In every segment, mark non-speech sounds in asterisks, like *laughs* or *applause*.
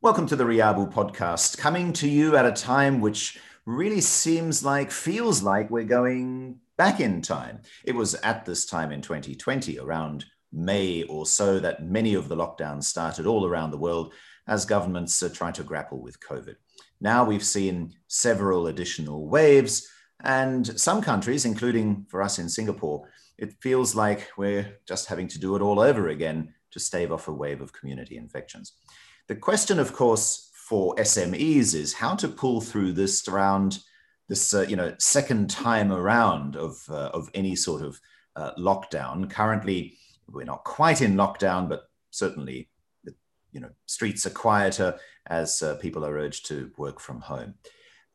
Welcome to the Riabu podcast, coming to you at a time which really seems like, feels like we're going back in time. It was at this time in 2020, around May or so, that many of the lockdowns started all around the world as governments are trying to grapple with COVID. Now we've seen several additional waves, and some countries, including for us in Singapore, it feels like we're just having to do it all over again to stave off a wave of community infections. The question, of course, for SMEs is how to pull through this around this, uh, you know, second time around of, uh, of any sort of uh, lockdown. Currently, we're not quite in lockdown, but certainly, you know, streets are quieter as uh, people are urged to work from home.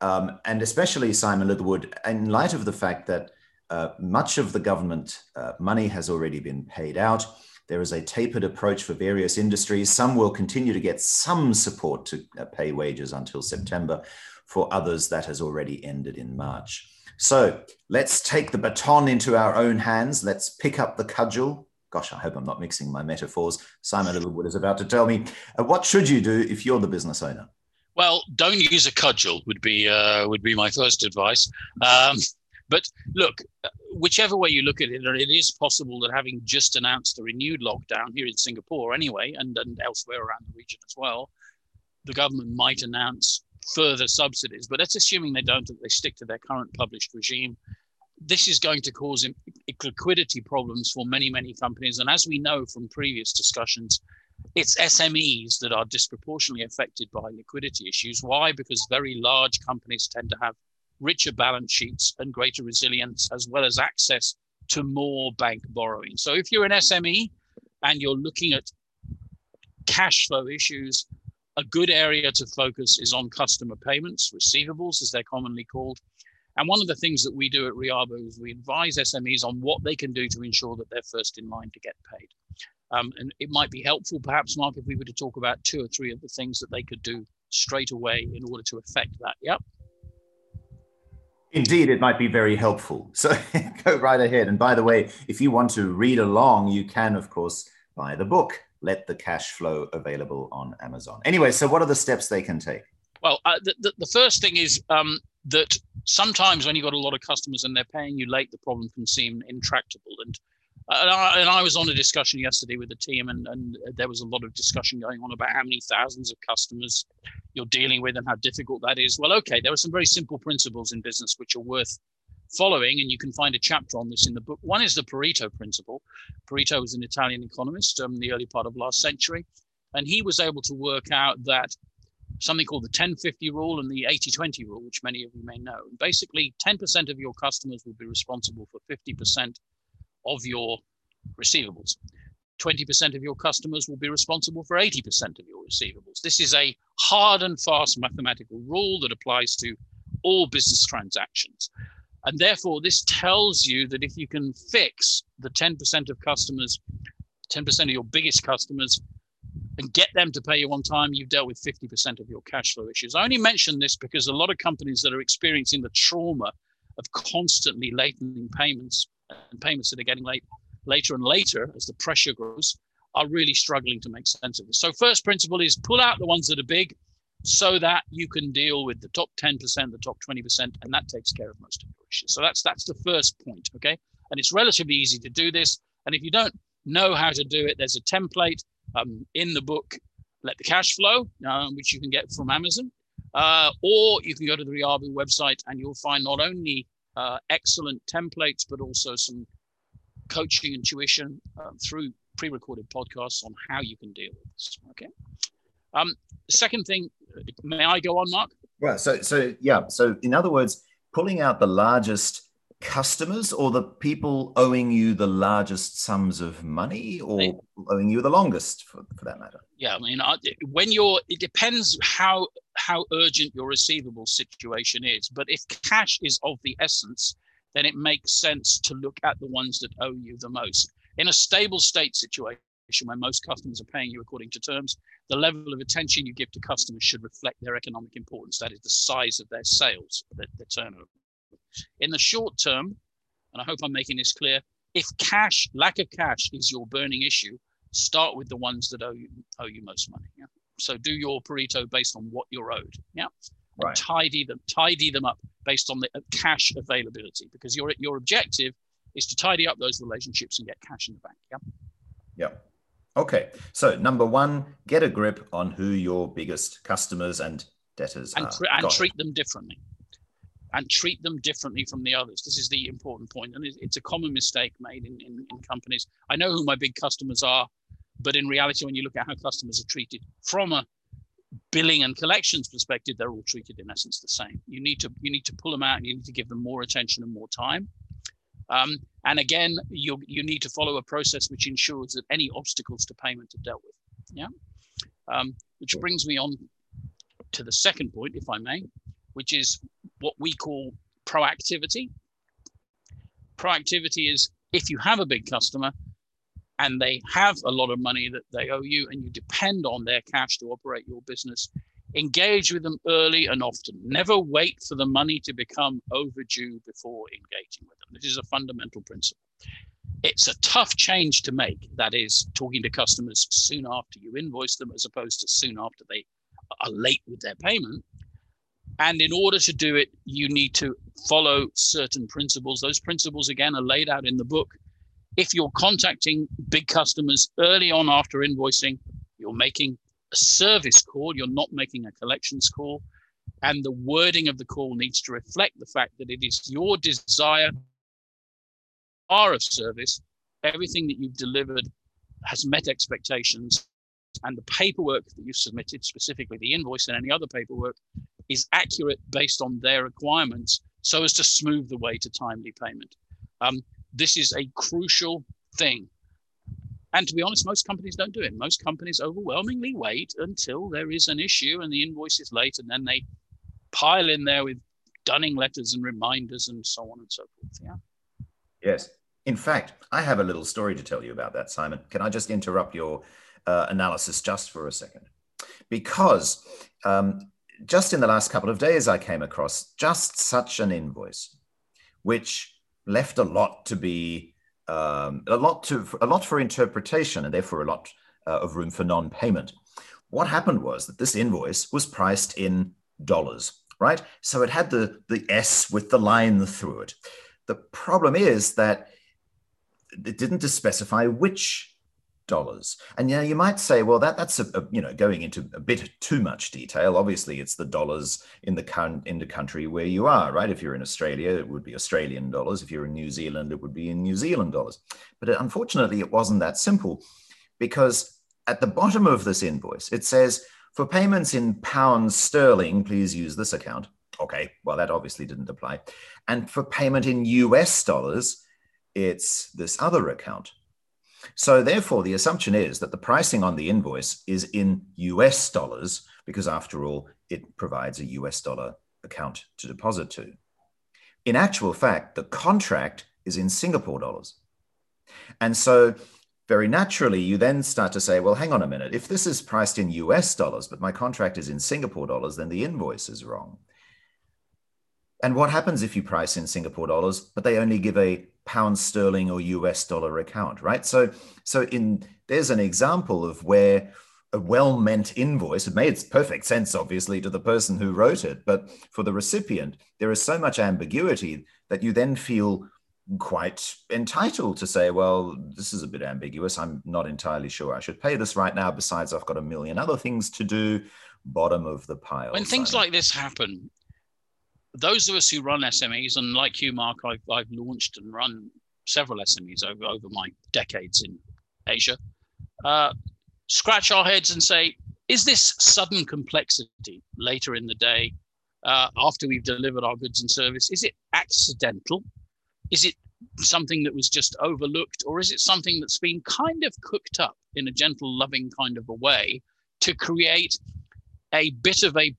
Um, and especially Simon Littlewood, in light of the fact that uh, much of the government uh, money has already been paid out. There is a tapered approach for various industries. Some will continue to get some support to uh, pay wages until September. For others, that has already ended in March. So let's take the baton into our own hands. Let's pick up the cudgel. Gosh, I hope I'm not mixing my metaphors. Simon Littlewood is about to tell me uh, what should you do if you're the business owner. Well, don't use a cudgel would be uh, would be my first advice. Um, but look, uh, whichever way you look at it, it is possible that having just announced a renewed lockdown here in Singapore anyway, and, and elsewhere around the region as well, the government might announce further subsidies. But that's assuming they don't, that they stick to their current published regime. This is going to cause liquidity problems for many, many companies. And as we know from previous discussions, it's SMEs that are disproportionately affected by liquidity issues. Why? Because very large companies tend to have richer balance sheets and greater resilience, as well as access to more bank borrowing. So if you're an SME and you're looking at cash flow issues, a good area to focus is on customer payments, receivables, as they're commonly called. And one of the things that we do at Riabu is we advise SMEs on what they can do to ensure that they're first in line to get paid. Um, and it might be helpful, perhaps, Mark, if we were to talk about two or three of the things that they could do straight away in order to affect that. Yep. Indeed, it might be very helpful. *laughs* So go right ahead. And by the way, if you want to read along, you can, of course, buy the book, Let the Cash Flow, available on Amazon. Anyway, so what are the steps they can take? Well, uh, the, the, first thing is um, that sometimes when you've got a lot of customers and they're paying you late, the problem can seem intractable. And and I, and I, was on a discussion yesterday with the team, and, and there was a lot of discussion going on about how many thousands of customers you're dealing with and how difficult that is. Well, okay, there are some very simple principles in business which are worth following, and you can find a chapter on this in the book. One is the Pareto principle. Pareto was an Italian economist um, in the early part of last century, and he was able to work out that something called the 1050 rule and the 80 20 rule, which many of you may know. Basically, 10% of your customers will be responsible for 50% of your receivables. 20% of your customers will be responsible for 80% of your receivables. This is a hard and fast mathematical rule that applies to all business transactions. And therefore, this tells you that if you can fix the 10% of customers, 10% of your biggest customers, and get them to pay you on time, you've dealt with 50% of your cash flow issues. I only mention this because a lot of companies that are experiencing the trauma of constantly latenting payments and payments that are getting late later and later as the pressure grows are really struggling to make sense of this. So first principle is pull out the ones that are big so that you can deal with the top 10%, the top 20%, and that takes care of most of your issues. So that's that's the first point, okay? And it's relatively easy to do this. And if you don't know how to do it, there's a template um, in the book, Let the Cash Flow, uh, which you can get from Amazon. Uh, or you can go to the Riabu website and you'll find not only uh, excellent templates, but also some coaching and tuition um, through pre-recorded podcasts on how you can deal with this. Okay. Um, second thing, may I go on, Mark? Well, so so yeah. So in other words, pulling out the largest customers or the people owing you the largest sums of money or they, owing you the longest for, for that matter? Yeah i mean when you're it depends how how urgent your receivable situation is but if cash is of the essence then it makes sense to look at the ones that owe you the most. In a stable state situation where most customers are paying you according to terms the level of attention you give to customers should reflect their economic importance. That is the size of their sales their, their turnover in the short term, and I hope I'm making this clear, if cash, lack of cash is your burning issue, start with the ones that owe you, owe you most money. Yeah? So do your Pareto based on what you're owed. Yeah. Right. Tidy them, tidy them up based on the uh, cash availability because your your objective is to tidy up those relationships and get cash in the bank. Yeah. Yeah. Okay. So number one, get a grip on who your biggest customers and debtors and, are. and treat them differently. And treat them differently from the others. This is the important point, and it's a common mistake made in, in, in companies. I know who my big customers are, but in reality, when you look at how customers are treated from a billing and collections perspective, they're all treated in essence the same. You need to you need to pull them out and you need to give them more attention and more time. Um, and again, you you need to follow a process which ensures that any obstacles to payment are dealt with. Yeah, um, which brings me on to the second point, if I may, which is what we call proactivity. Proactivity is if you have a big customer and they have a lot of money that they owe you and you depend on their cash to operate your business, engage with them early and often. Never wait for the money to become overdue before engaging with them. This is a fundamental principle. It's a tough change to make. That is, talking to customers soon after you invoice them as opposed to soon after they are late with their payment. And in order to do it, you need to follow certain principles. Those principles, again, are laid out in the book. If you're contacting big customers early on after invoicing, you're making a service call, you're not making a collections call. And the wording of the call needs to reflect the fact that it is your desire are of service. Everything that you've delivered has met expectations and the paperwork that you've submitted, specifically the invoice and any other paperwork, is accurate based on their requirements so as to smooth the way to timely payment. Um, this is a crucial thing. And to be honest, most companies don't do it. Most companies overwhelmingly wait until there is an issue and the invoice is late, and then they pile in there with dunning letters and reminders and so on and so forth. Yeah. Yes. In fact, I have a little story to tell you about that, Simon. Can I just interrupt your uh, analysis just for a second? Because um, just in the last couple of days, I came across just such an invoice, which left a lot to be um, a lot to a lot for interpretation, and therefore a lot uh, of room for non-payment. What happened was that this invoice was priced in dollars, right? So it had the the S with the line through it. The problem is that it didn't specify which dollars. And yeah, you might say, well, that that's a, a, you know going into a bit too much detail. Obviously, it's the dollars in the con- in the country where you are, right? If you're in Australia, it would be Australian dollars. If you're in New Zealand, it would be in New Zealand dollars. But it, unfortunately, it wasn't that simple because at the bottom of this invoice, it says for payments in pounds sterling, please use this account. Okay, well, that obviously didn't apply. And for payment in US dollars, it's this other account. So, therefore, the assumption is that the pricing on the invoice is in US dollars, because after all, it provides a US dollar account to deposit to. In actual fact, the contract is in Singapore dollars. And so, very naturally, you then start to say, well, hang on a minute. If this is priced in US dollars, but my contract is in Singapore dollars, then the invoice is wrong. And what happens if you price in Singapore dollars, but they only give a pound sterling or US dollar account, right? So, so in there's an example of where a well-meant invoice it made perfect sense, obviously, to the person who wrote it, but for the recipient, there is so much ambiguity that you then feel quite entitled to say, well, this is a bit ambiguous. I'm not entirely sure I should pay this right now. Besides, I've got a million other things to do. Bottom of the pile. When things like this happen, those of us who run SMEs, and like you, Mark, I've, I've launched and run several SMEs over, over my decades in Asia, uh, scratch our heads and say, is this sudden complexity later in the day, uh, after we've delivered our goods and service, is it accidental? Is it something that was just overlooked, or is it something that's been kind of cooked up in a gentle, loving kind of a way to create a bit of a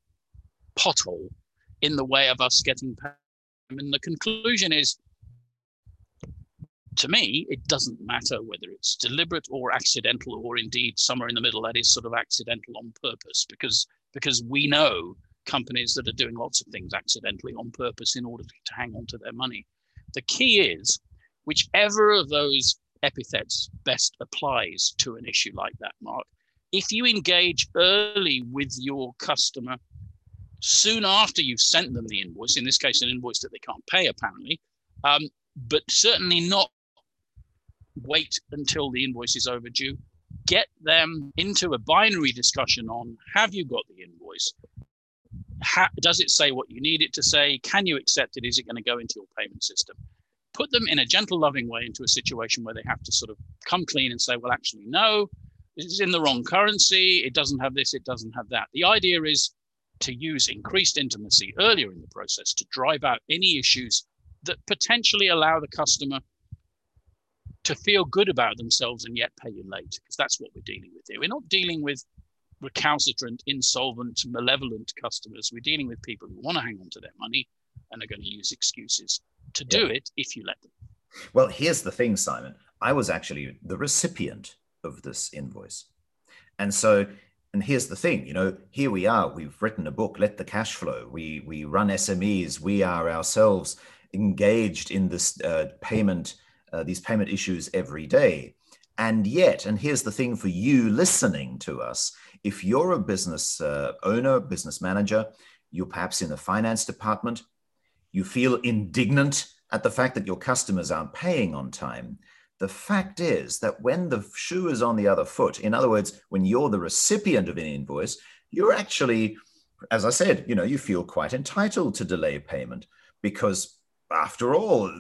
pothole in the way of us getting payment. And the conclusion is, to me, it doesn't matter whether it's deliberate or accidental, or indeed somewhere in the middle that is sort of accidental on purpose, because because we know companies that are doing lots of things accidentally on purpose in order to hang on to their money. The key is, whichever of those epithets best applies to an issue like that, Mark, if you engage early with your customer, soon after you've sent them the invoice, in this case, an invoice that they can't pay, apparently, um, but certainly not wait until the invoice is overdue. Get them into a binary discussion on have you got the invoice? How, does it say what you need it to say? Can you accept it? Is it going to go into your payment system? Put them in a gentle, loving way into a situation where they have to sort of come clean and say, well, actually, no, it's in the wrong currency. It doesn't have this, it doesn't have that. The idea is to use increased intimacy earlier in the process to drive out any issues that potentially allow the customer to feel good about themselves and yet pay you late, because that's what we're dealing with here. We're not dealing with recalcitrant, insolvent, malevolent customers. We're dealing with people who want to hang on to their money and are going to use excuses to do yeah. it if you let them. Well, here's the thing, Simon. I was actually the recipient of this invoice. And so, and here's the thing, you know, here we are, we've written a book, Let the Cash Flow. We, we run SMEs, we are ourselves engaged in this uh, payment, uh, these payment issues every day. And yet, and here's the thing for you listening to us if you're a business uh, owner, business manager, you're perhaps in the finance department, you feel indignant at the fact that your customers aren't paying on time. The fact is that when the shoe is on the other foot, in other words, when you're the recipient of an invoice, you're actually, as I said, you know, you feel quite entitled to delay payment because after all,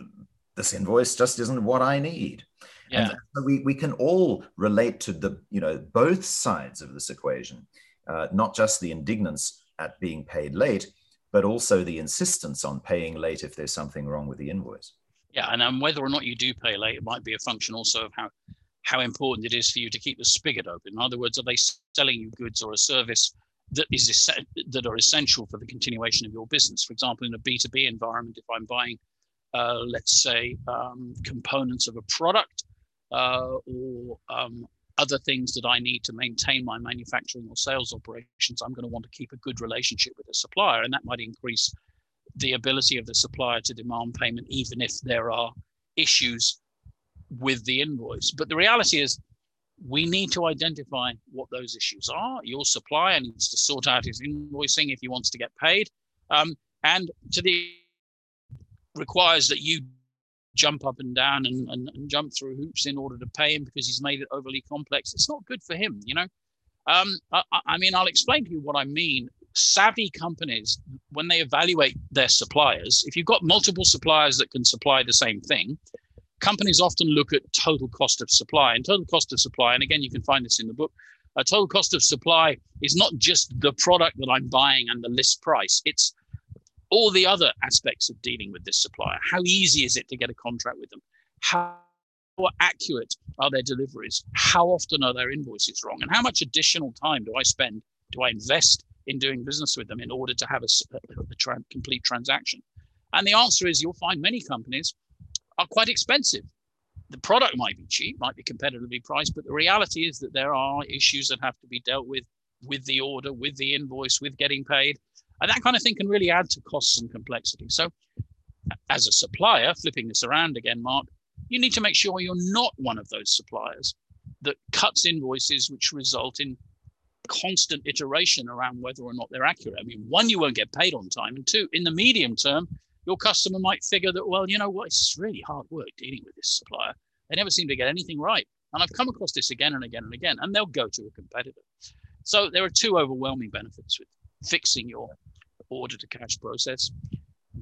this invoice just isn't what I need. Yeah. And we, we can all relate to the, you know, both sides of this equation, uh, not just the indignance at being paid late, but also the insistence on paying late if there's something wrong with the invoice. Yeah, and um, whether or not you do pay late, it might be a function also of how how important it is for you to keep the spigot open. In other words, are they selling you goods or a service that is that are essential for the continuation of your business? For example, in a B two B environment, if I'm buying, uh, let's say, um, components of a product uh, or um, other things that I need to maintain my manufacturing or sales operations, I'm going to want to keep a good relationship with the supplier, and that might increase the ability of the supplier to demand payment, even if there are issues with the invoice. But the reality is, we need to identify what those issues are. Your supplier needs to sort out his invoicing if he wants to get paid, um, and to the requires that you jump up and down and, and, and, jump through hoops in order to pay him because he's made it overly complex. It's not good for him, you know. Um, I, I, mean, I'll explain to you what I mean. Savvy companies, when they evaluate their suppliers, if you've got multiple suppliers that can supply the same thing, companies often look at total cost of supply. And total cost of supply, and again, you can find this in the book. A total cost of supply is not just the product that I'm buying and the list price. It's all the other aspects of dealing with this supplier. How easy is it to get a contract with them? How accurate are their deliveries? How often are their invoices wrong? And how much additional time do I spend? Do I invest in doing business with them in order to have a, a tra- complete transaction? And the answer is you'll find many companies are quite expensive. The product might be cheap, might be competitively priced, but the reality is that there are issues that have to be dealt with with the order, with the invoice, with getting paid. And that kind of thing can really add to costs and complexity. So, as a supplier, flipping this around again, Mark, you need to make sure you're not one of those suppliers that cuts invoices which result in constant iteration around whether or not they're accurate. I mean, one, you won't get paid on time, and two, in the medium term, your customer might figure that, well, you know what, it's really hard work dealing with this supplier. They never seem to get anything right. And I've come across this again and again and again, and they'll go to a competitor. So there are two overwhelming benefits with fixing your order to cash process.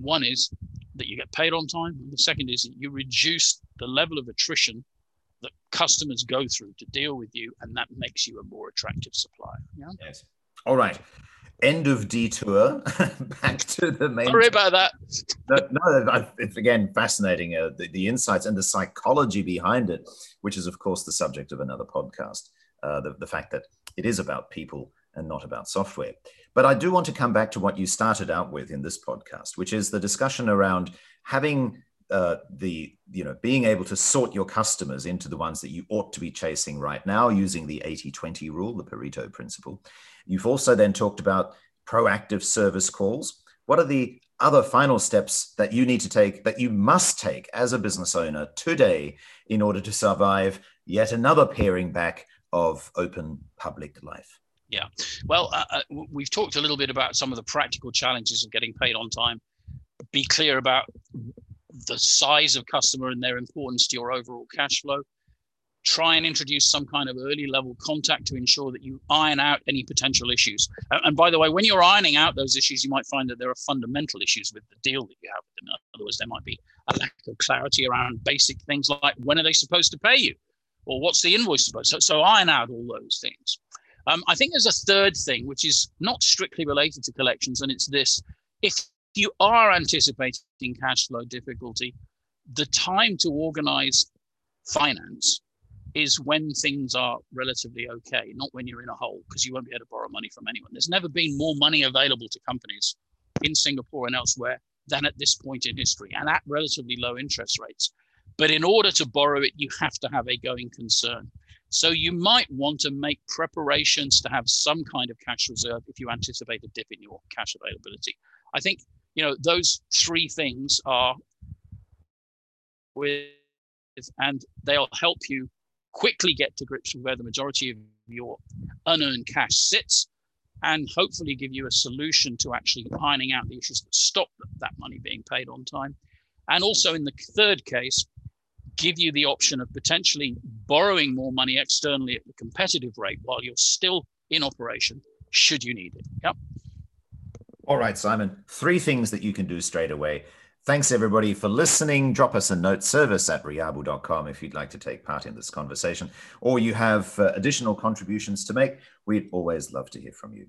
One is that you get paid on time. And the second is that you reduce the level of attrition that customers go through to deal with you, and that makes you a more attractive supplier. Yeah? Yes. All right. End of detour. *laughs* Back to the main. Sorry about that. no, no, it's again fascinating. Uh, the, the, insights and the psychology behind it, which is, of course, the subject of another podcast. Uh, the, the fact that it is about people and not about software. But I do want to come back to what you started out with in this podcast, which is the discussion around having uh, the you know being able to sort your customers into the ones that you ought to be chasing right now using the 80-20 rule the pareto principle you've also then talked about proactive service calls what are the other final steps that you need to take that you must take as a business owner today in order to survive yet another paring back of open public life. Yeah. Well, uh, uh we've talked a little bit about some of the practical challenges of getting paid on time. Be clear about the size of customer and their importance to your overall cash flow try and introduce some kind of early level contact to ensure that you iron out any potential issues. And by the way, when you're ironing out those issues, you might find that there are fundamental issues with the deal that you have with them. In other words, there might be a lack of clarity around basic things like when are they supposed to pay you, or what's the invoice supposed. So, so iron out all those things. Um, I think there's a third thing which is not strictly related to collections, and it's this: if you are anticipating cash flow difficulty, the time to organize finance is when things are relatively okay, not when you're in a hole, because you won't be able to borrow money from anyone. There's never been more money available to companies in Singapore and elsewhere than at this point in history, and at relatively low interest rates. But in order to borrow it, you have to have a going concern. So you might want to make preparations to have some kind of cash reserve if you anticipate a dip in your cash availability. I think you know those three things are with and they'll help you quickly get to grips with where the majority of your unearned cash sits and hopefully give you a solution to actually ironing out the issues that stop that money being paid on time. And also, in the third case, give you the option of potentially borrowing more money externally at the competitive rate while you're still in operation, should you need it. Yep. All right, Simon. Three things that you can do straight away. Thanks, everybody, for listening. Drop us a note service at riabu.com if you'd like to take part in this conversation or you have uh, additional contributions to make. We'd always love to hear from you.